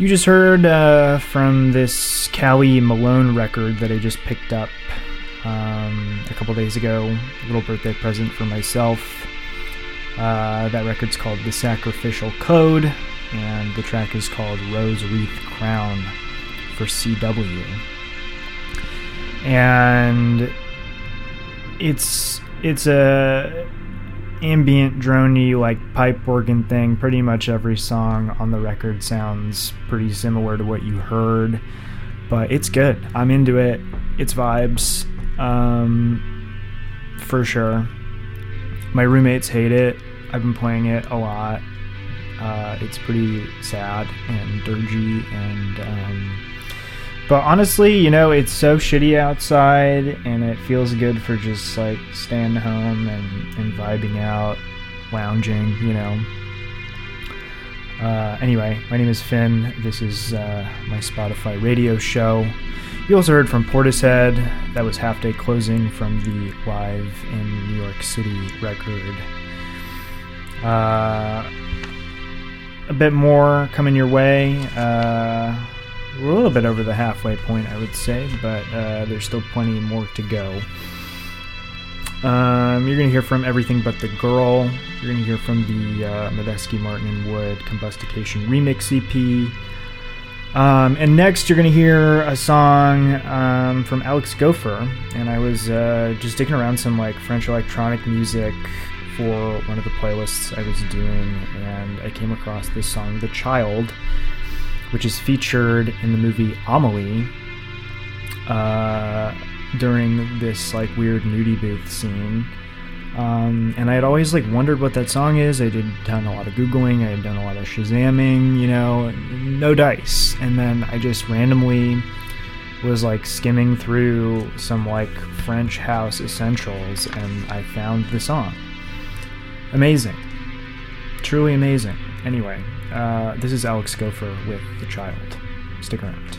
You just heard uh, from this Kali Malone record that I just picked up um, a couple days ago. A little birthday present for myself. Uh, that record's called The Sacrificial Code, and the track is called Rose Wreath Crown for CW. And it's it's a ambient droney like pipe organ thing. Pretty much every song on the record sounds pretty similar to what you heard, but it's good. I'm into it. It's vibes, um, for sure. My roommates hate it. I've been playing it a lot. Uh, it's pretty sad and dirgy and. Um, but honestly, you know, it's so shitty outside, and it feels good for just like staying home and, and vibing out, lounging, you know. Uh, anyway, my name is Finn. This is uh, my Spotify radio show. You also heard from Portishead. That was Half Day Closing from the Live in New York City record. Uh, a bit more coming your way. Little bit over the halfway point, I would say, but uh, there's still plenty more to go. Um, you're going to hear from Everything But the Girl. You're going to hear from the uh, Medeski Martin and Wood Combustication Remix EP. Um, and next, you're going to hear a song um, from Alex Gopher. And I was uh, just digging around some like French electronic music for one of the playlists I was doing, and I came across this song, The Child which is featured in the movie Amelie uh, during this like weird nudie booth scene. Um, and I had always like wondered what that song is. I did done a lot of googling. I had done a lot of shazamming. You know, no dice. And then I just randomly was like skimming through some like French house essentials, and I found the song. Amazing, truly amazing. Anyway, uh, this is Alex Gopher with The Child. Stick around.